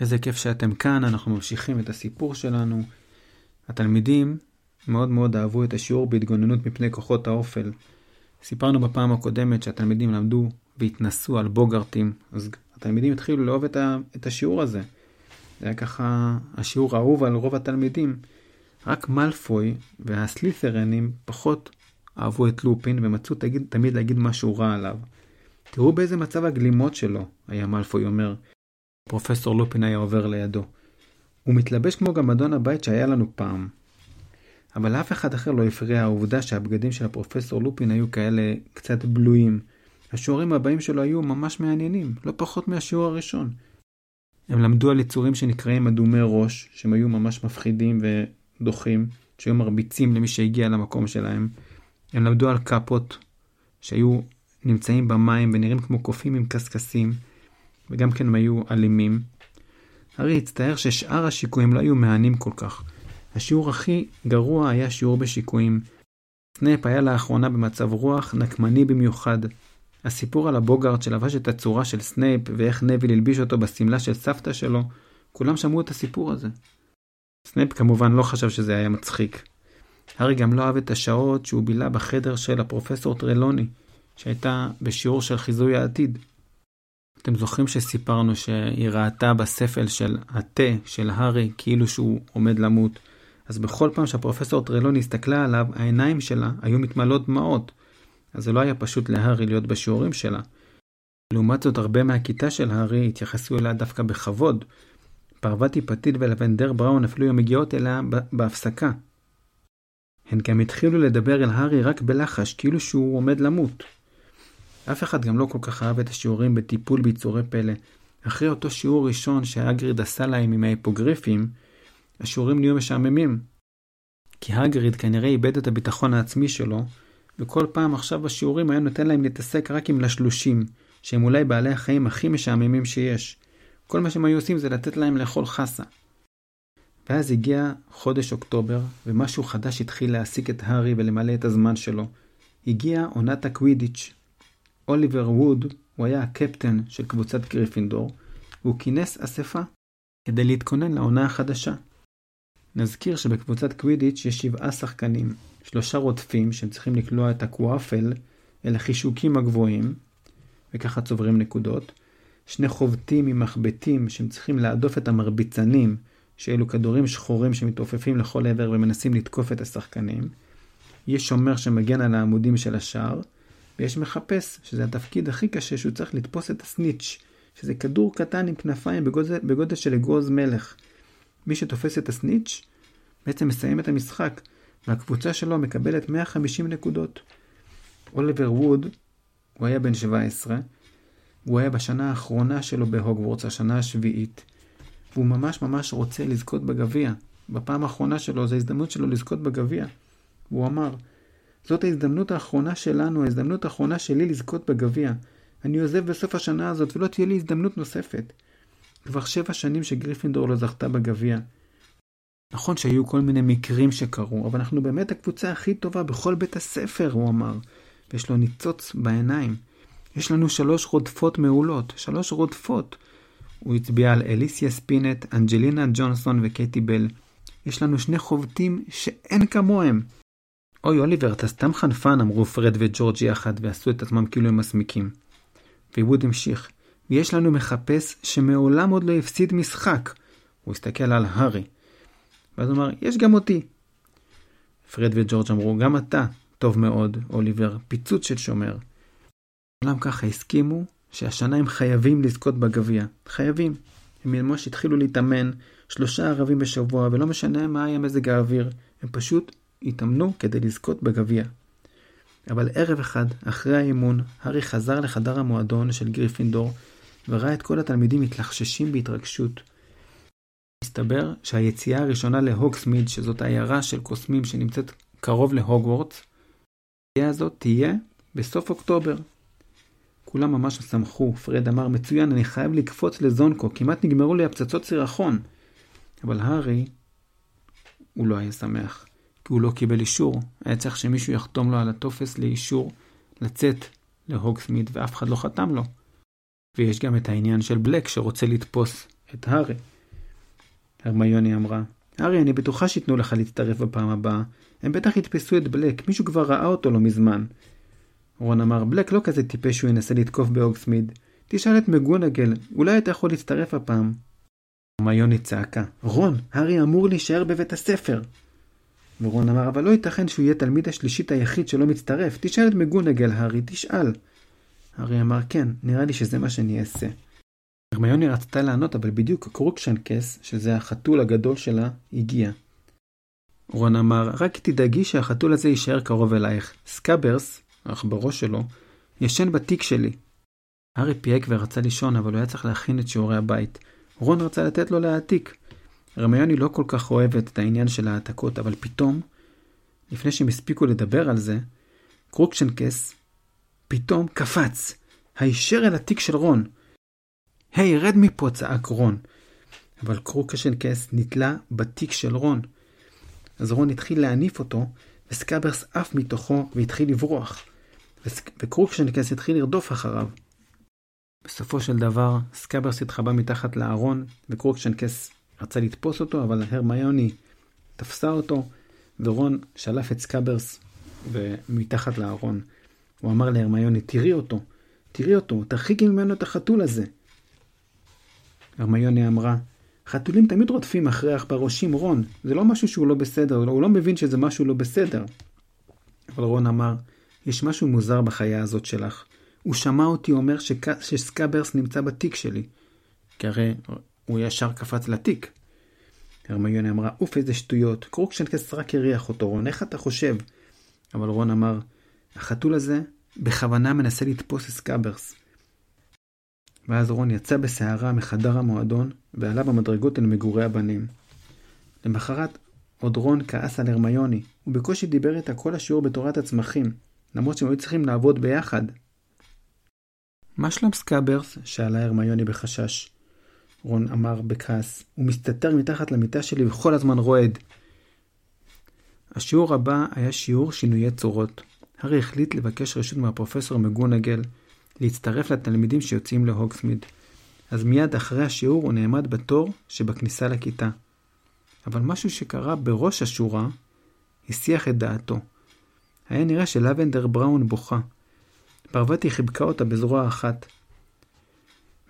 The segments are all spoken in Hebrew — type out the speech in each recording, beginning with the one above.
איזה כיף שאתם כאן, אנחנו ממשיכים את הסיפור שלנו. התלמידים מאוד מאוד אהבו את השיעור בהתגוננות מפני כוחות האופל. סיפרנו בפעם הקודמת שהתלמידים למדו והתנסו על בוגרטים, אז התלמידים התחילו לאהוב את, ה, את השיעור הזה. זה היה ככה השיעור האהוב על רוב התלמידים. רק מלפוי והסלית'רנים פחות אהבו את לופין ומצאו תגיד, תמיד להגיד משהו רע עליו. תראו באיזה מצב הגלימות שלו, היה מלפוי אומר. פרופסור לופין היה עובר לידו. הוא מתלבש כמו גם אדון הבית שהיה לנו פעם. אבל לאף אחד אחר לא הפריע העובדה שהבגדים של הפרופסור לופין היו כאלה קצת בלויים. השיעורים הבאים שלו היו ממש מעניינים, לא פחות מהשיעור הראשון. הם למדו על יצורים שנקראים אדומי ראש, שהם היו ממש מפחידים ודוחים, שהיו מרביצים למי שהגיע למקום שלהם. הם למדו על קאפות, שהיו נמצאים במים ונראים כמו קופים עם קשקשים. וגם כן הם היו אלימים. הארי הצטער ששאר השיקויים לא היו מהנים כל כך. השיעור הכי גרוע היה שיעור בשיקויים. סנייפ היה לאחרונה במצב רוח נקמני במיוחד. הסיפור על הבוגארד שלבש את הצורה של סנייפ ואיך נוויל הלביש אותו בשמלה של סבתא שלו, כולם שמעו את הסיפור הזה. סנייפ כמובן לא חשב שזה היה מצחיק. הארי גם לא אהב את השעות שהוא בילה בחדר של הפרופסור טרלוני, שהייתה בשיעור של חיזוי העתיד. אתם זוכרים שסיפרנו שהיא ראתה בספל של התה של הארי כאילו שהוא עומד למות, אז בכל פעם שהפרופסור טרלוני הסתכלה עליו, העיניים שלה היו מתמלאות דמעות. אז זה לא היה פשוט להארי להיות בשיעורים שלה. לעומת זאת, הרבה מהכיתה של הארי התייחסו אליה דווקא בכבוד. פרווטי פתית ולבנדר בראון אפילו היו מגיעות אליה בהפסקה. הן גם התחילו לדבר אל הארי רק בלחש, כאילו שהוא עומד למות. אף אחד גם לא כל כך אהב את השיעורים בטיפול ביצורי פלא. אחרי אותו שיעור ראשון שהגריד עשה להם עם ההיפוגריפים, השיעורים נהיו משעממים. כי הגריד כנראה איבד את הביטחון העצמי שלו, וכל פעם עכשיו בשיעורים היה נותן להם להתעסק רק עם לשלושים, שהם אולי בעלי החיים הכי משעממים שיש. כל מה שהם היו עושים זה לתת להם לאכול חסה. ואז הגיע חודש אוקטובר, ומשהו חדש התחיל להעסיק את הארי ולמלא את הזמן שלו. הגיעה עונת הקווידיץ', אוליבר ווד, הוא היה הקפטן של קבוצת גריפינדור, והוא כינס אספה כדי להתכונן לעונה החדשה. נזכיר שבקבוצת קווידיץ' יש שבעה שחקנים, שלושה רודפים שהם צריכים לקלוע את הקוואפל אל החישוקים הגבוהים, וככה צוברים נקודות, שני חובטים עם מחבטים שהם צריכים להדוף את המרביצנים, שאלו כדורים שחורים שמתעופפים לכל עבר ומנסים לתקוף את השחקנים, יש שומר שמגן על העמודים של השער, ויש מחפש, שזה התפקיד הכי קשה, שהוא צריך לתפוס את הסניץ', שזה כדור קטן עם כנפיים בגודל, בגודל של אגוז מלך. מי שתופס את הסניץ' בעצם מסיים את המשחק, והקבוצה שלו מקבלת 150 נקודות. אוליבר ווד, הוא היה בן 17, הוא היה בשנה האחרונה שלו בהוגוורטס, השנה השביעית, והוא ממש ממש רוצה לזכות בגביע. בפעם האחרונה שלו, זו ההזדמנות שלו לזכות בגביע. הוא אמר, זאת ההזדמנות האחרונה שלנו, ההזדמנות האחרונה שלי לזכות בגביע. אני עוזב בסוף השנה הזאת ולא תהיה לי הזדמנות נוספת. כבר שבע שנים שגריפינדור לא זכתה בגביע. נכון שהיו כל מיני מקרים שקרו, אבל אנחנו באמת הקבוצה הכי טובה בכל בית הספר, הוא אמר. ויש לו ניצוץ בעיניים. יש לנו שלוש רודפות מעולות, שלוש רודפות. הוא הצביע על אליסיה ספינט, אנג'לינה ג'ונסון וקייטי בל. יש לנו שני חובטים שאין כמוהם. אוי אוליבר, אתה סתם חנפן, אמרו פרד וג'ורג' יחד, ועשו את עצמם כאילו הם מסמיקים. ועיבוד המשיך, ויש לנו מחפש שמעולם עוד לא הפסיד משחק. הוא הסתכל על הארי. ואז הוא אמר, יש גם אותי. פרד וג'ורג' אמרו, גם אתה, טוב מאוד, אוליבר, פיצוץ של שומר. כולם ככה הסכימו שהשנה הם חייבים לזכות בגביע. חייבים. הם ממש התחילו להתאמן, שלושה ערבים בשבוע, ולא משנה מה היה מזג האוויר, הם פשוט התאמנו כדי לזכות בגביע. אבל ערב אחד, אחרי האימון, הארי חזר לחדר המועדון של גריפינדור, וראה את כל התלמידים מתלחששים בהתרגשות. מסתבר שהיציאה הראשונה להוגסמיד, שזאת עיירה של קוסמים שנמצאת קרוב להוגוורטס, היציאה הזאת תהיה בסוף אוקטובר. כולם ממש שמחו, פרד אמר, מצוין, אני חייב לקפוץ לזונקו, כמעט נגמרו לי הפצצות סירחון. אבל הארי, הוא לא היה שמח. כי הוא לא קיבל אישור. היה צריך שמישהו יחתום לו על הטופס לאישור לצאת להוגסמית, ואף אחד לא חתם לו. ויש גם את העניין של בלק שרוצה לתפוס את הארי. הרמיוני אמרה, הארי, אני בטוחה שייתנו לך להצטרף בפעם הבאה. הם בטח יתפסו את בלק, מישהו כבר ראה אותו לא מזמן. רון אמר, בלק לא כזה טיפש שהוא ינסה לתקוף באוגסמיד. תשאל את מגונגל, אולי אתה יכול להצטרף הפעם. הרמיוני צעקה, רון, הארי אמור להישאר בבית הספר. ורון אמר, אבל לא ייתכן שהוא יהיה תלמיד השלישית היחיד שלא מצטרף. תשאל את מגונגל, הארי, תשאל. הארי אמר, כן, נראה לי שזה מה שאני אעשה. הרמיוני רצתה לענות, אבל בדיוק קרוקשנקס, שזה החתול הגדול שלה, הגיע. רון אמר, רק תדאגי שהחתול הזה יישאר קרוב אלייך. סקאברס, בראש שלו, ישן בתיק שלי. הארי פיהק ורצה לישון, אבל הוא היה צריך להכין את שיעורי הבית. רון רצה לתת לו להעתיק. הרמיוני לא כל כך אוהבת את העניין של העתקות, אבל פתאום, לפני שהם הספיקו לדבר על זה, קרוקשנקס פתאום קפץ, הישר אל התיק של רון. היי, היי, רד מפה, צעק רון. אבל קרוקשנקס נתלה בתיק של רון. אז רון התחיל להניף אותו, וסקאברס עף מתוכו והתחיל לברוח. וקרוקשנקס התחיל לרדוף אחריו. בסופו של דבר, סקאברס התחבא מתחת לארון, וקרוקשנקס רצה לתפוס אותו, אבל הרמיוני תפסה אותו, ורון שלף את סקאברס מתחת לארון. הוא אמר להרמיוני, תראי אותו, תראי אותו, תרחיקי ממנו את החתול הזה. הרמיוני אמרה, חתולים תמיד רודפים אחרי עכברושים, רון, זה לא משהו שהוא לא בסדר, הוא לא מבין שזה משהו לא בסדר. אבל רון אמר, יש משהו מוזר בחיה הזאת שלך. הוא שמע אותי אומר. שסקאברס נמצא בתיק שלי. כי הרי הוא ישר קפץ לתיק. הרמיוני אמרה, אוף איזה שטויות, קרוקשנקס רק הריח אותו, רון, איך אתה חושב? אבל רון אמר, החתול הזה בכוונה מנסה לתפוס את סקאברס. ואז רון יצא בסערה מחדר המועדון ועלה במדרגות אל מגורי הבנים. למחרת עוד רון כעס על הרמיוני, הוא בקושי דיבר איתה כל השיעור בתורת הצמחים, למרות שהם היו צריכים לעבוד ביחד. מה שלום סקאברס? שאלה הרמיוני בחשש. רון אמר בכעס, הוא מסתתר מתחת למיטה שלי וכל הזמן רועד. השיעור הבא היה שיעור שינויי צורות. הארי החליט לבקש רשות מהפרופסור מקגונגל להצטרף לתלמידים שיוצאים להוגסמיד. אז מיד אחרי השיעור הוא נעמד בתור שבכניסה לכיתה. אבל משהו שקרה בראש השורה הסיח את דעתו. היה נראה שלבנדר בראון בוכה. פרווטי חיבקה אותה בזרוע אחת.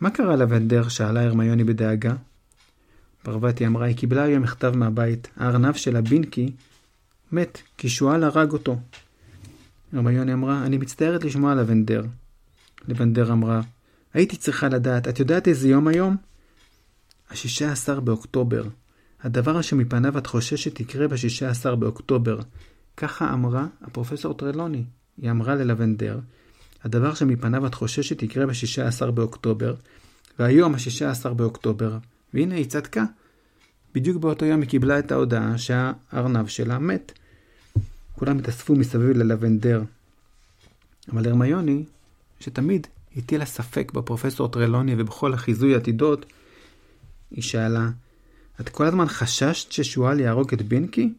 מה קרה לבנדר? שאלה הרמיוני בדאגה. פרווטי אמרה, היא קיבלה היום מכתב מהבית. הארנב שלה, בינקי, מת, כי שועל הרג אותו. הרמיוני אמרה, אני מצטערת לשמוע לבנדר. לבנדר אמרה, הייתי צריכה לדעת, את יודעת איזה יום היום? השישה עשר באוקטובר. הדבר שמפניו את חוששת יקרה בשישה עשר באוקטובר. ככה אמרה הפרופסור טרלוני. היא אמרה ללבנדר, הדבר שמפניו את חוששת יקרה בשישה עשר באוקטובר, והיום השישה עשר באוקטובר, והנה היא צדקה. בדיוק באותו יום היא קיבלה את ההודעה שהארנב שלה מת. כולם התאספו מסביב ללבנדר. אבל הרמיוני, שתמיד הטילה ספק בפרופסור טרלוני ובכל החיזוי עתידות, היא שאלה, את כל הזמן חששת ששועל יהרוג את בינקי?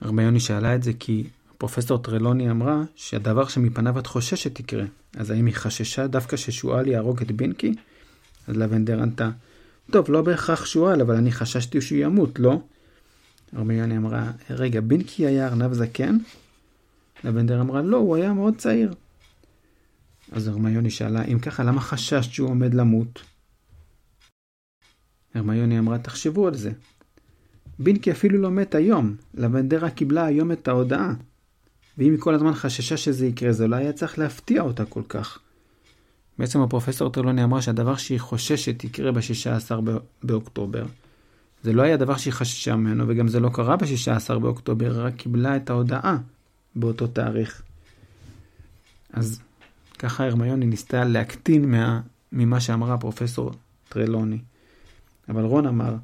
הרמיוני שאלה את זה כי פרופסור טרלוני אמרה שהדבר שמפניו את חוששת יקרה. אז האם היא חששה דווקא ששועל יהרוג את בינקי? אז לבנדר ענתה, טוב, לא בהכרח שועל, אבל אני חששתי שהוא ימות, לא? הרמיוני אמרה, רגע, בינקי היה ארנב זקן? לבנדר אמרה, לא, הוא היה מאוד צעיר. אז הרמיוני שאלה, אם ככה, למה חששת שהוא עומד למות? הרמיוני אמרה, תחשבו על זה. בינקי אפילו לא מת היום, לבנדר רק קיבלה היום את ההודעה. ואם היא כל הזמן חששה שזה יקרה, זה לא היה צריך להפתיע אותה כל כך. בעצם הפרופסור טרלוני אמרה שהדבר שהיא חוששת יקרה ב-16 באוקטובר. זה לא היה דבר שהיא חששה ממנו, וגם זה לא קרה ב-16 באוקטובר, רק קיבלה את ההודעה באותו תאריך. אז ככה הרמיוני ניסתה להקטין מה, ממה שאמרה הפרופסור טרלוני. אבל רון אמר,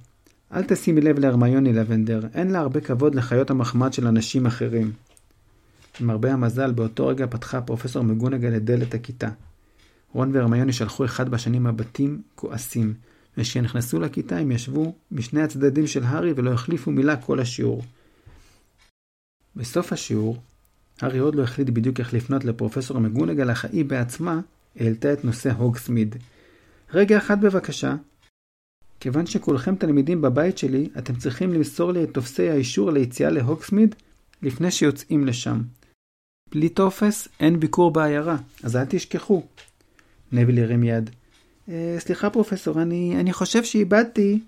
אל תשימי לב להרמיוני לבנדר, אין לה הרבה כבוד לחיות המחמד של אנשים אחרים. למרבה המזל, באותו רגע פתחה פרופסור מגונגל את דלת הכיתה. רון והרמיוני שלחו אחד בשני מבטים כועסים, וכשנכנסו לכיתה הם ישבו משני הצדדים של הארי ולא החליפו מילה כל השיעור. בסוף השיעור, הארי עוד לא החליט בדיוק איך לפנות לפרופסור מגונגל, אך היא בעצמה העלתה את נושא הוגסמיד. רגע אחד בבקשה. כיוון שכולכם תלמידים בבית שלי, אתם צריכים למסור לי את טופסי האישור ליציאה להוקסמיד לפני שיוצאים לשם. בלי טופס אין ביקור בעיירה, אז אל תשכחו. נביל הרים יד. אה, סליחה פרופסור, אני, אני חושב שאיבדתי...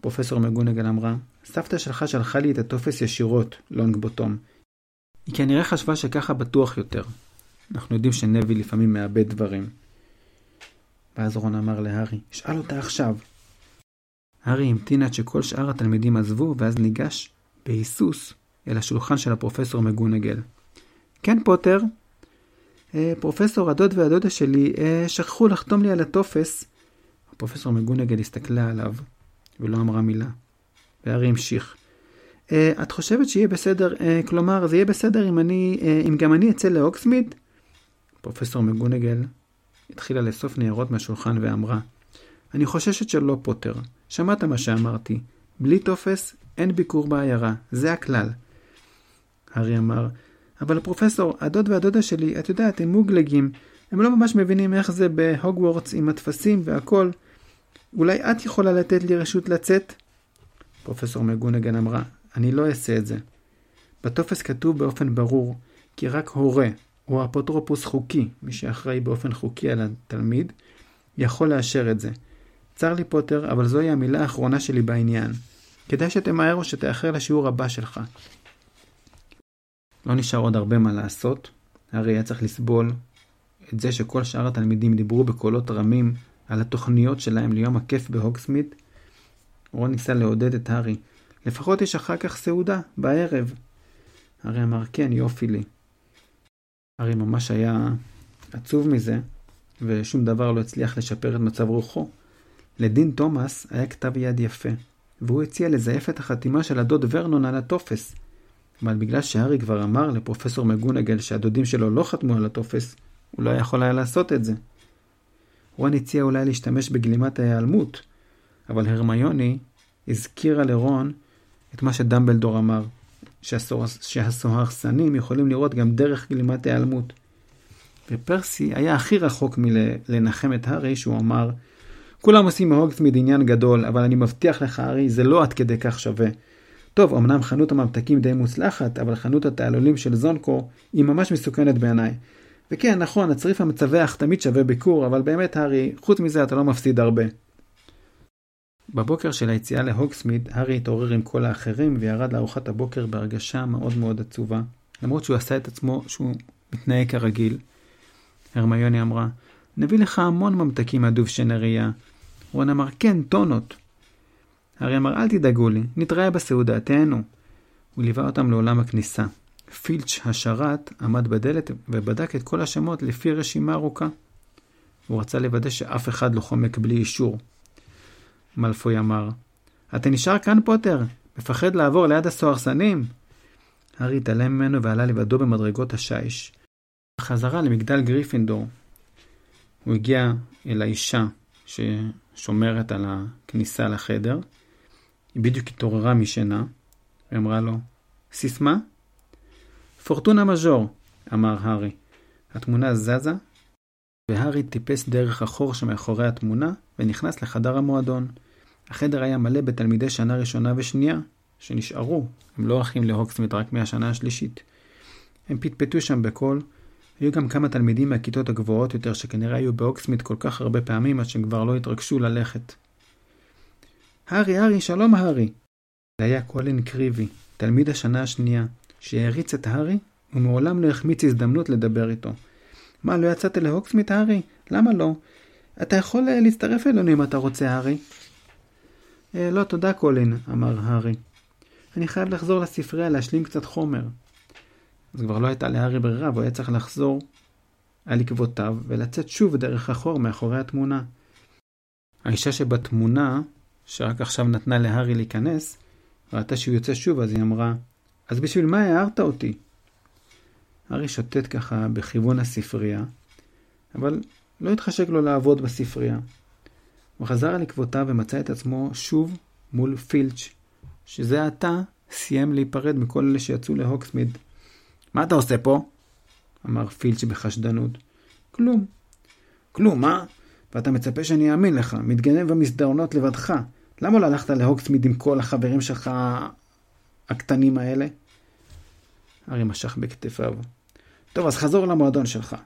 פרופסור מגונגל אמרה, סבתא שלך שלחה לי את הטופס ישירות, לונג בוטום. היא כנראה חשבה שככה בטוח יותר. אנחנו יודעים שנביל לפעמים מאבד דברים. ואז רון אמר להארי, שאל אותה עכשיו. הארי המתין עד שכל שאר התלמידים עזבו, ואז ניגש בהיסוס אל השולחן של הפרופסור מגונגל. כן, פוטר? אה, פרופסור, הדוד והדודה שלי אה, שכחו לחתום לי על הטופס. הפרופסור מגונגל הסתכלה עליו, ולא אמרה מילה. והארי המשיך. אה, את חושבת שיהיה בסדר, אה, כלומר, זה יהיה בסדר אם אני, אה, אם גם אני אצא לאוקסמיד? פרופסור מגונגל התחילה לאסוף ניירות מהשולחן ואמרה, אני חוששת שלא, פוטר. שמעת מה שאמרתי. בלי טופס, אין ביקור בעיירה. זה הכלל. הארי אמר, אבל פרופסור, הדוד והדודה שלי, את יודעת, הם מוגלגים. הם לא ממש מבינים איך זה בהוגוורטס עם הטפסים והכל. אולי את יכולה לתת לי רשות לצאת? פרופסור מגונגן אמרה, אני לא אעשה את זה. בטופס כתוב באופן ברור כי רק הורה או אפוטרופוס חוקי, מי שאחראי באופן חוקי על התלמיד, יכול לאשר את זה. צר לי פוטר, אבל זוהי המילה האחרונה שלי בעניין. כדאי שתמהר או שתאחר לשיעור הבא שלך. לא נשאר עוד הרבה מה לעשות, הרי היה צריך לסבול את זה שכל שאר התלמידים דיברו בקולות רמים על התוכניות שלהם ליום הכיף בהוגסמית. רון ניסה לעודד את הארי. לפחות יש אחר כך סעודה, בערב. הארי אמר, כן, יופי לי. הארי ממש היה עצוב מזה, ושום דבר לא הצליח לשפר את מצב רוחו. לדין תומאס היה כתב יד יפה, והוא הציע לזייף את החתימה של הדוד ורנון על הטופס. אבל בגלל שהארי כבר אמר לפרופסור מגונגל שהדודים שלו לא חתמו על הטופס, הוא לא יכול היה לעשות את זה. רון הציע אולי להשתמש בגלימת ההיעלמות, אבל הרמיוני הזכירה לרון את מה שדמבלדור אמר, שהסוהרסנים יכולים לראות גם דרך גלימת ההיעלמות. ופרסי היה הכי רחוק מלנחם את הארי שהוא אמר, כולם עושים מהוגסמיד עניין גדול, אבל אני מבטיח לך, הארי, זה לא עד כדי כך שווה. טוב, אמנם חנות הממתקים די מוצלחת, אבל חנות התעלולים של זונקו היא ממש מסוכנת בעיניי. וכן, נכון, הצריף המצווח תמיד שווה ביקור, אבל באמת, הארי, חוץ מזה אתה לא מפסיד הרבה. בבוקר של היציאה להוגסמיד, הארי התעורר עם כל האחרים וירד לארוחת הבוקר בהרגשה מאוד מאוד עצובה, למרות שהוא עשה את עצמו שהוא מתנהג כרגיל. הרמיוני אמרה, נביא לך המון ממתקים מהדובשן הראייה. רון אמר, כן, טונות. הארי אמר, אל תדאגו לי, נתראה בסעודה, תהנו. הוא ליווה אותם לעולם הכניסה. פילץ' השרת עמד בדלת ובדק את כל השמות לפי רשימה ארוכה. הוא רצה לוודא שאף אחד לא חומק בלי אישור. מלפוי אמר, אתה נשאר כאן פוטר? מפחד לעבור ליד הסוהרסנים? הארי התעלם ממנו ועלה לבדו במדרגות השיש. בחזרה למגדל גריפינדור. הוא הגיע אל האישה ששומרת על הכניסה לחדר. היא בדיוק התעוררה משינה, ואמרה לו, סיסמה? פורטונה מז'ור, אמר הארי. התמונה זזה, והארי טיפס דרך החור שמאחורי התמונה, ונכנס לחדר המועדון. החדר היה מלא בתלמידי שנה ראשונה ושנייה, שנשארו, הם לא הולכים להוקסמית רק מהשנה השלישית. הם פטפטו שם בקול, היו גם כמה תלמידים מהכיתות הגבוהות יותר שכנראה היו באוקסמית כל כך הרבה פעמים עד שהם כבר לא התרגשו ללכת. הארי, הארי, שלום הארי. זה היה קולין קריבי, תלמיד השנה השנייה, שהעריץ את הארי, ומעולם לא החמיץ הזדמנות לדבר איתו. מה, לא יצאת להוקסמית, הארי? למה לא? אתה יכול uh, להצטרף אלינו אם אתה רוצה, הארי. Uh, לא, תודה, קולין, אמר הארי. אני חייב לחזור לספרייה להשלים קצת חומר. אז כבר לא הייתה להארי ברירה, והוא היה צריך לחזור על עקבותיו ולצאת שוב דרך החור מאחורי התמונה. האישה שבתמונה, שרק עכשיו נתנה להארי להיכנס, ראתה שהוא יוצא שוב, אז היא אמרה, אז בשביל מה הערת אותי? הארי שוטט ככה בכיוון הספרייה, אבל לא התחשק לו לעבוד בספרייה. הוא חזר על עקבותיו ומצא את עצמו שוב מול פילץ', שזה עתה סיים להיפרד מכל אלה שיצאו להוקסמיד. מה אתה עושה פה? אמר פילץ' בחשדנות. כלום. כלום, מה? ואתה מצפה שאני אאמין לך, מתגנב במסדרונות לבדך. למה לא הלכת להוקסמיד עם כל החברים שלך הקטנים האלה? הארי משך בכתפיו. טוב, אז חזור למועדון שלך.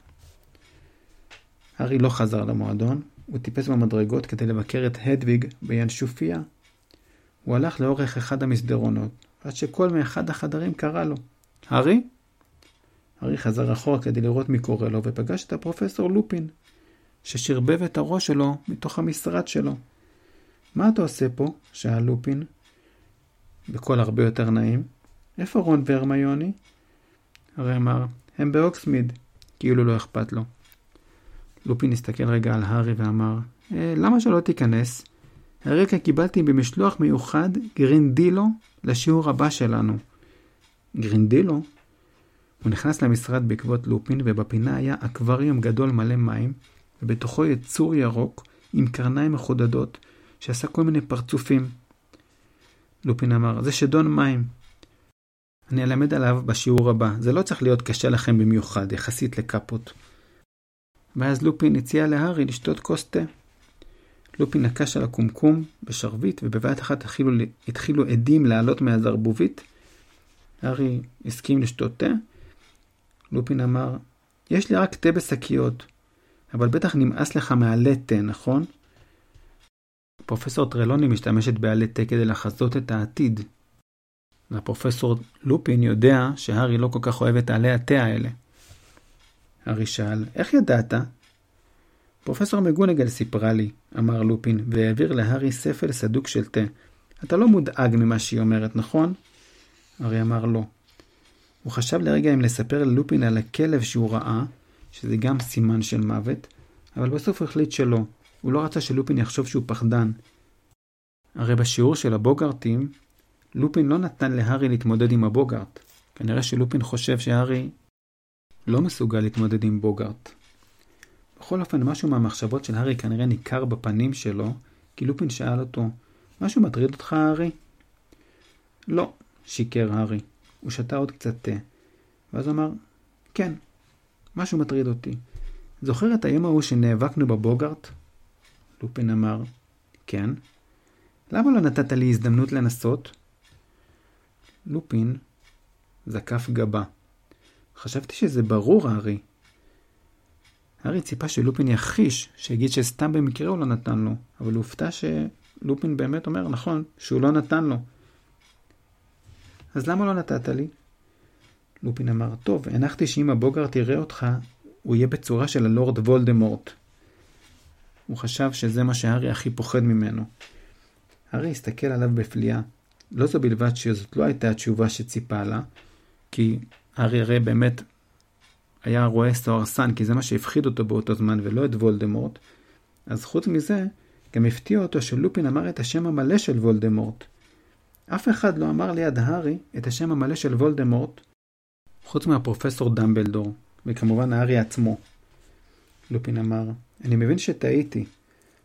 הארי לא חזר למועדון, הוא טיפס במדרגות כדי לבקר את הדוויג בינשופיה. הוא הלך לאורך אחד המסדרונות, עד שכל מאחד החדרים קרא לו. הארי? הארי חזר אחורה כדי לראות מי קורא לו, ופגש את הפרופסור לופין, ששרבב את הראש שלו מתוך המשרד שלו. מה אתה עושה פה? שאל לופין, בקול הרבה יותר נעים. איפה רון והרמיוני? הרי אמר, הם באוקסמיד, כאילו לא אכפת לו. לופין הסתכל רגע על הארי ואמר, אה, למה שלא תיכנס? הרגע קיבלתי במשלוח מיוחד גרינדילו לשיעור הבא שלנו. גרינדילו? הוא נכנס למשרד בעקבות לופין, ובפינה היה אקווריום גדול מלא מים, ובתוכו יצור ירוק עם קרניים מחודדות, שעשה כל מיני פרצופים. לופין אמר, זה שדון מים. אני אלמד עליו בשיעור הבא, זה לא צריך להיות קשה לכם במיוחד, יחסית לקאפות. ואז לופין הציע להארי לשתות כוס תה. לופין נקש על הקומקום בשרביט, ובבת אחת התחילו, התחילו עדים לעלות מהזרבובית. הארי הסכים לשתות תה. לופין אמר, יש לי רק תה בשקיות, אבל בטח נמאס לך מעלה תה, נכון? פרופסור טרלוני משתמשת בעלי תה כדי לחזות את העתיד. והפרופסור לופין יודע שהארי לא כל כך אוהב את עלי התה האלה. הארי שאל, איך ידעת? פרופסור מגונגל סיפרה לי, אמר לופין, והעביר להארי ספל סדוק של תה. אתה לא מודאג ממה שהיא אומרת, נכון? הארי אמר לא. הוא חשב לרגע אם לספר ללופין על הכלב שהוא ראה, שזה גם סימן של מוות, אבל בסוף החליט שלא. הוא לא רצה שלופין יחשוב שהוא פחדן. הרי בשיעור של הבוגרטים, לופין לא נתן להארי להתמודד עם הבוגארט. כנראה שלופין חושב שהארי לא מסוגל להתמודד עם בוגארט. בכל אופן, משהו מהמחשבות של הארי כנראה ניכר בפנים שלו, כי לופין שאל אותו, משהו מטריד אותך, הארי? לא, שיקר הארי. הוא שתה עוד קצת תה. ואז אמר, כן, משהו מטריד אותי. זוכר את היום ההוא שנאבקנו בבוגארט? לופין אמר, כן. למה לא נתת לי הזדמנות לנסות? לופין זקף גבה. חשבתי שזה ברור, הארי. הארי ציפה שלופין יכחיש, שיגיד שסתם במקרה הוא לא נתן לו, אבל הופתע שלופין באמת אומר, נכון, שהוא לא נתן לו. אז למה לא נתת לי? לופין אמר, טוב, הנחתי שאם הבוגרט יראה אותך, הוא יהיה בצורה של הלורד וולדמורט. הוא חשב שזה מה שהארי הכי פוחד ממנו. הארי הסתכל עליו בפליאה. לא זו בלבד שזאת לא הייתה התשובה שציפה לה, כי הארי הרי באמת היה רואה סוהרסן, כי זה מה שהפחיד אותו באותו זמן, ולא את וולדמורט, אז חוץ מזה, גם הפתיע אותו שלופין אמר את השם המלא של וולדמורט. אף אחד לא אמר ליד הארי את השם המלא של וולדמורט, חוץ מהפרופסור דמבלדור, וכמובן הארי עצמו. לופין אמר, אני מבין שטעיתי,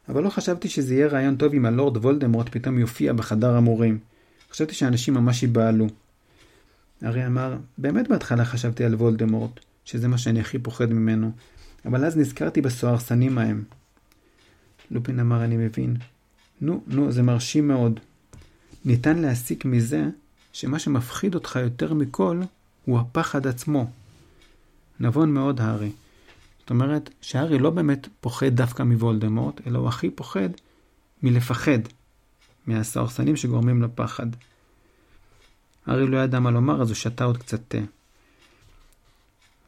אבל לא חשבתי שזה יהיה רעיון טוב אם הלורד וולדמורט פתאום יופיע בחדר המורים. חשבתי שאנשים ממש ייבהלו. הארי אמר, באמת בהתחלה חשבתי על וולדמורט, שזה מה שאני הכי פוחד ממנו, אבל אז נזכרתי בסוהרסנים ההם. לופין אמר, אני מבין. נו, נו, זה מרשים מאוד. ניתן להסיק מזה שמה שמפחיד אותך יותר מכל הוא הפחד עצמו. נבון מאוד, הארי. זאת אומרת שהארי לא באמת פוחד דווקא מוולדמורט, אלא הוא הכי פוחד מלפחד מהסוהרסנים שגורמים לפחד. הארי לא ידע מה לומר, אז הוא שתה עוד קצת תה.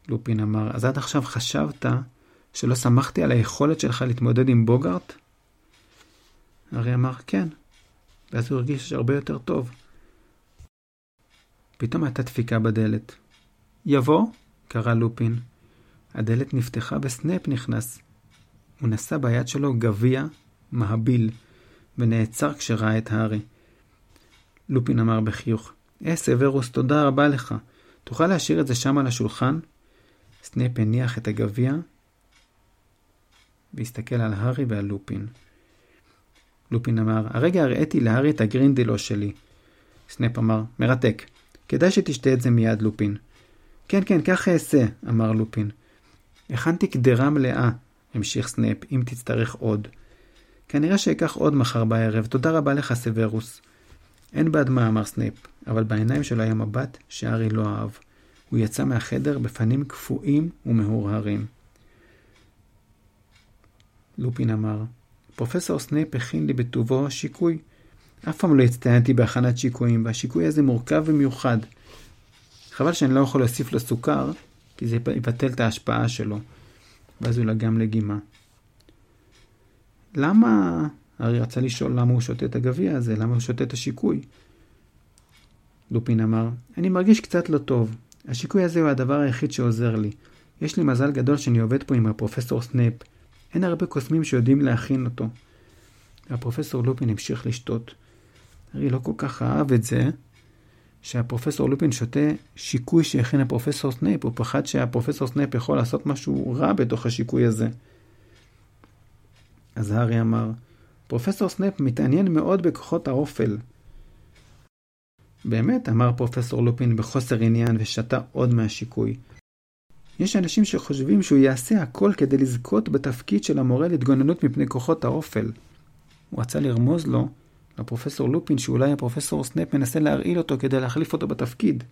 לופין אמר, אז עד עכשיו חשבת שלא שמחתי על היכולת שלך להתמודד עם בוגארט? הארי אמר, כן. ואז הוא הרגיש הרבה יותר טוב. פתאום הייתה דפיקה בדלת. יבוא? קרא לופין. הדלת נפתחה וסנאפ נכנס. הוא נשא ביד שלו גביע מהביל, ונעצר כשראה את הארי. לופין אמר בחיוך, אה, סוורוס, תודה רבה לך. תוכל להשאיר את זה שם על השולחן? סנאפ הניח את הגביע והסתכל על הארי ועל לופין. לופין אמר, הרגע הראיתי להארי את הגרינדילו שלי. סנאפ אמר, מרתק. כדאי שתשתה את זה מיד, לופין. כן, כן, כך אעשה, אמר לופין. הכנתי קדרה מלאה. המשיך סנאפ, אם תצטרך עוד. כנראה שאקח עוד מחר בערב, תודה רבה לך, סוורוס. אין בעד מה, אמר סנאפ, אבל בעיניים שלו היה מבט שהארי לא אהב. הוא יצא מהחדר בפנים קפואים ומהורהרים. לופין אמר, פרופסור סנייפ הכין לי בטובו שיקוי. אף פעם לא הצטיינתי בהכנת שיקויים, והשיקוי הזה מורכב ומיוחד. חבל שאני לא יכול להוסיף לו סוכר, כי זה יבטל את ההשפעה שלו. ואז הוא לגם לגימה. למה... הארי רצה לשאול למה הוא שותה את הגביע הזה, למה הוא שותה את השיקוי. לופין אמר, אני מרגיש קצת לא טוב. השיקוי הזה הוא הדבר היחיד שעוזר לי. יש לי מזל גדול שאני עובד פה עם הפרופסור סנייפ. אין הרבה קוסמים שיודעים להכין אותו. והפרופסור לופין המשיך לשתות. הארי לא כל כך אהב את זה, שהפרופסור לופין שותה שיקוי שהכין הפרופסור סנייפ, הוא פחד שהפרופסור סנייפ יכול לעשות משהו רע בתוך השיקוי הזה. אז הארי אמר, פרופסור סנייפ מתעניין מאוד בכוחות האופל. באמת, אמר פרופסור לופין בחוסר עניין ושתה עוד מהשיקוי. יש אנשים שחושבים שהוא יעשה הכל כדי לזכות בתפקיד של המורה להתגוננות מפני כוחות האופל. הוא רצה לרמוז לו, לפרופסור לופין, שאולי הפרופסור סנאפ מנסה להרעיל אותו כדי להחליף אותו בתפקיד.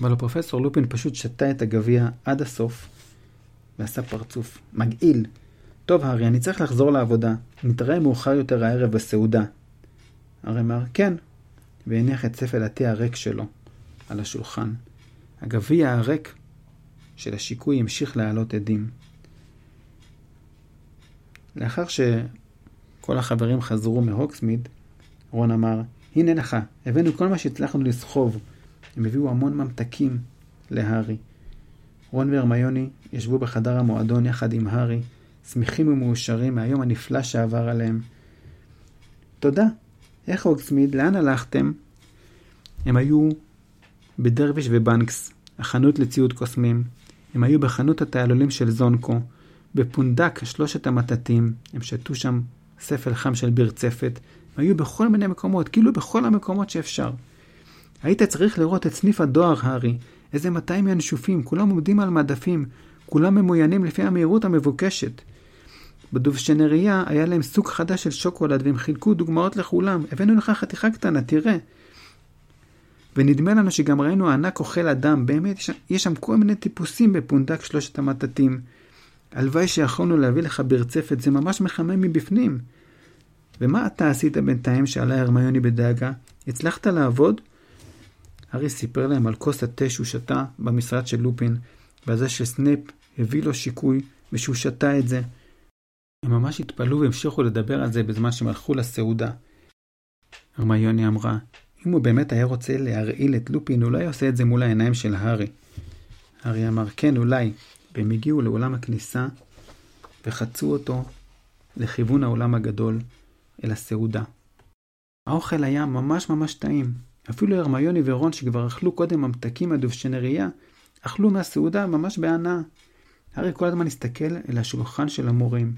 אבל הפרופסור לופין פשוט שתה את הגביע עד הסוף, ועשה פרצוף. מגעיל. טוב, הארי, אני צריך לחזור לעבודה. נתראה מאוחר יותר הערב בסעודה. הארי אמר, כן, והניח את ספל התה הריק שלו על השולחן. הגביע הריק של השיקוי המשיך להעלות עדים. לאחר שכל החברים חזרו מהוקסמיד, רון אמר, הנה לך, הבאנו כל מה שהצלחנו לסחוב. הם הביאו המון ממתקים להארי. רון והרמיוני ישבו בחדר המועדון יחד עם הארי, שמחים ומאושרים מהיום הנפלא שעבר עליהם. תודה. איך הוקסמיד? לאן הלכתם? הם היו בדרוויש ובנקס, החנות לציוד קוסמים. הם היו בחנות התעלולים של זונקו, בפונדק שלושת המטטים, הם שתו שם ספל חם של ברצפת, הם היו בכל מיני מקומות, כאילו בכל המקומות שאפשר. היית צריך לראות את סניף הדואר, הארי, איזה 200 ינשופים, כולם עומדים על מדפים, כולם ממוינים לפי המהירות המבוקשת. בדובשנריה היה להם סוג חדש של שוקולד והם חילקו דוגמאות לכולם. הבאנו לך חתיכה קטנה, תראה. ונדמה לנו שגם ראינו ענק אוכל אדם, באמת, יש, יש שם כל מיני טיפוסים בפונדק שלושת המטטים. הלוואי שיכולנו להביא לך ברצפת, זה ממש מחמם מבפנים. ומה אתה עשית בינתיים? שאלה הרמיוני בדאגה. הצלחת לעבוד? הארי סיפר להם על כוס התה שהוא שתה במשרד של לופין, ועל זה שסנייפ הביא לו שיקוי, ושהוא שתה את זה. הם ממש התפלאו והמשיכו לדבר על זה בזמן שהם הלכו לסעודה. הרמיוני אמרה, אם הוא באמת היה רוצה להרעיל את לופין, אולי עושה את זה מול העיניים של הארי. הארי אמר, כן, אולי. והם הגיעו לאולם הכניסה וחצו אותו לכיוון האולם הגדול, אל הסעודה. האוכל היה ממש ממש טעים. אפילו הרמיוני ורון, שכבר אכלו קודם ממתקים מהדובשנריה, אכלו מהסעודה ממש בהנאה. הארי כל הזמן הסתכל אל השולחן של המורים.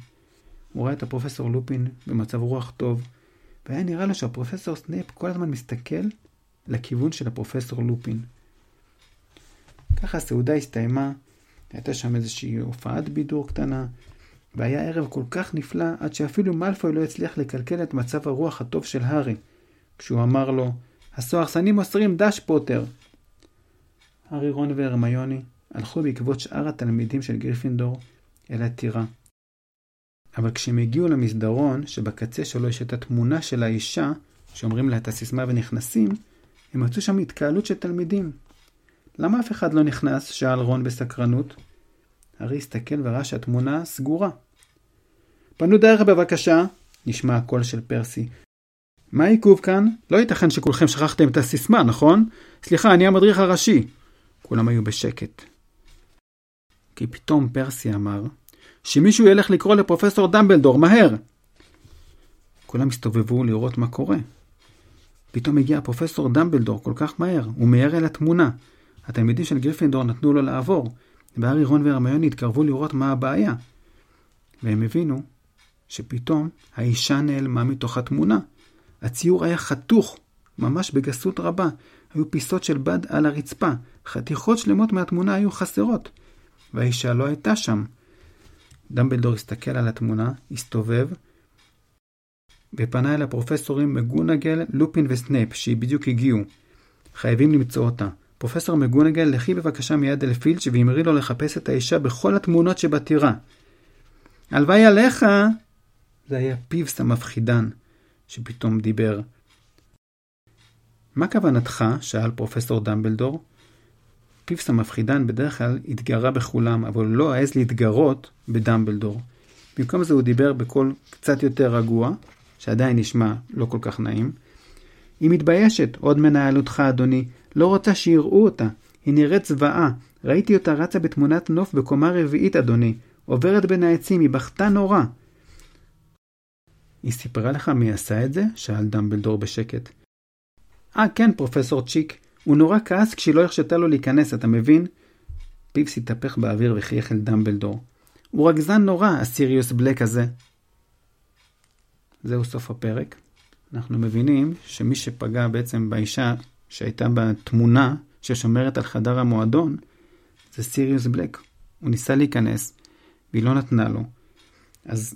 הוא ראה את הפרופסור לופין במצב רוח טוב, והיה נראה לו שהפרופסור סנייפ כל הזמן מסתכל לכיוון של הפרופסור לופין. ככה הסעודה הסתיימה, הייתה שם איזושהי הופעת בידור קטנה, והיה ערב כל כך נפלא, עד שאפילו מאלפוי לא הצליח לקלקל את מצב הרוח הטוב של הארי, כשהוא אמר לו, הסוהרסנים מוסרים דש פוטר. הארי, רון והרמיוני הלכו בעקבות שאר התלמידים של גריפינדור אל הטירה. אבל כשהם הגיעו למסדרון, שבקצה שלו יש את התמונה של האישה, שאומרים לה את הסיסמה ונכנסים, הם מצאו שם התקהלות של תלמידים. למה אף אחד לא נכנס? שאל רון בסקרנות. הארי הסתכל וראה שהתמונה סגורה. פנו דרך בבקשה, נשמע הקול של פרסי. מה העיכוב כאן? לא ייתכן שכולכם שכחתם את הסיסמה, נכון? סליחה, אני המדריך הראשי. כולם היו בשקט. כי פתאום פרסי אמר, שמישהו ילך לקרוא לפרופסור דמבלדור, מהר! כולם הסתובבו לראות מה קורה. פתאום הגיע פרופסור דמבלדור כל כך מהר, הוא מיהר אל התמונה. התלמידים של גריפינדור נתנו לו לעבור, והארי, רון והרמיוני התקרבו לראות מה הבעיה. והם הבינו שפתאום האישה נעלמה מתוך התמונה. הציור היה חתוך, ממש בגסות רבה. היו פיסות של בד על הרצפה, חתיכות שלמות מהתמונה היו חסרות, והאישה לא הייתה שם. דמבלדור הסתכל על התמונה, הסתובב, ופנה אל הפרופסורים מגונגל, לופין וסנייפ, שבדיוק הגיעו. חייבים למצוא אותה. פרופסור מגונגל, לכי בבקשה מיד אל פילץ' ואמרי לו לחפש את האישה בכל התמונות שבטירה. הלוואי עליך! זה היה פיבס המפחידן, שפתאום דיבר. מה כוונתך? שאל פרופסור דמבלדור. פיבס המפחידן בדרך כלל התגרה בכולם, אבל לא העז להתגרות בדמבלדור. במקום זה הוא דיבר בקול קצת יותר רגוע, שעדיין נשמע לא כל כך נעים. היא מתביישת, עוד מנהלותך, אדוני. לא רוצה שיראו אותה. היא נראית זוועה. ראיתי אותה רצה בתמונת נוף בקומה רביעית, אדוני. עוברת בין העצים, היא בכתה נורא. היא סיפרה לך מי עשה את זה? שאל דמבלדור בשקט. אה, כן, פרופסור צ'יק. הוא נורא כעס כשהיא לא הרשתה לו להיכנס, אתה מבין? פיפס התהפך באוויר וחייך אל דמבלדור. הוא רגזן נורא, הסיריוס בלק הזה. זהו סוף הפרק. אנחנו מבינים שמי שפגע בעצם באישה שהייתה בתמונה ששומרת על חדר המועדון, זה סיריוס בלק. הוא ניסה להיכנס, והיא לא נתנה לו. אז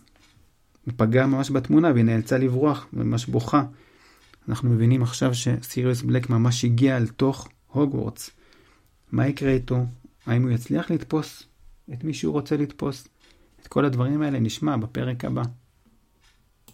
הוא פגע ממש בתמונה והיא נאלצה לברוח, ממש בוכה. אנחנו מבינים עכשיו שסיריוס בלק ממש הגיע אל תוך הוגוורטס. מה יקרה איתו? האם הוא יצליח לתפוס את מי שהוא רוצה לתפוס? את כל הדברים האלה נשמע בפרק הבא.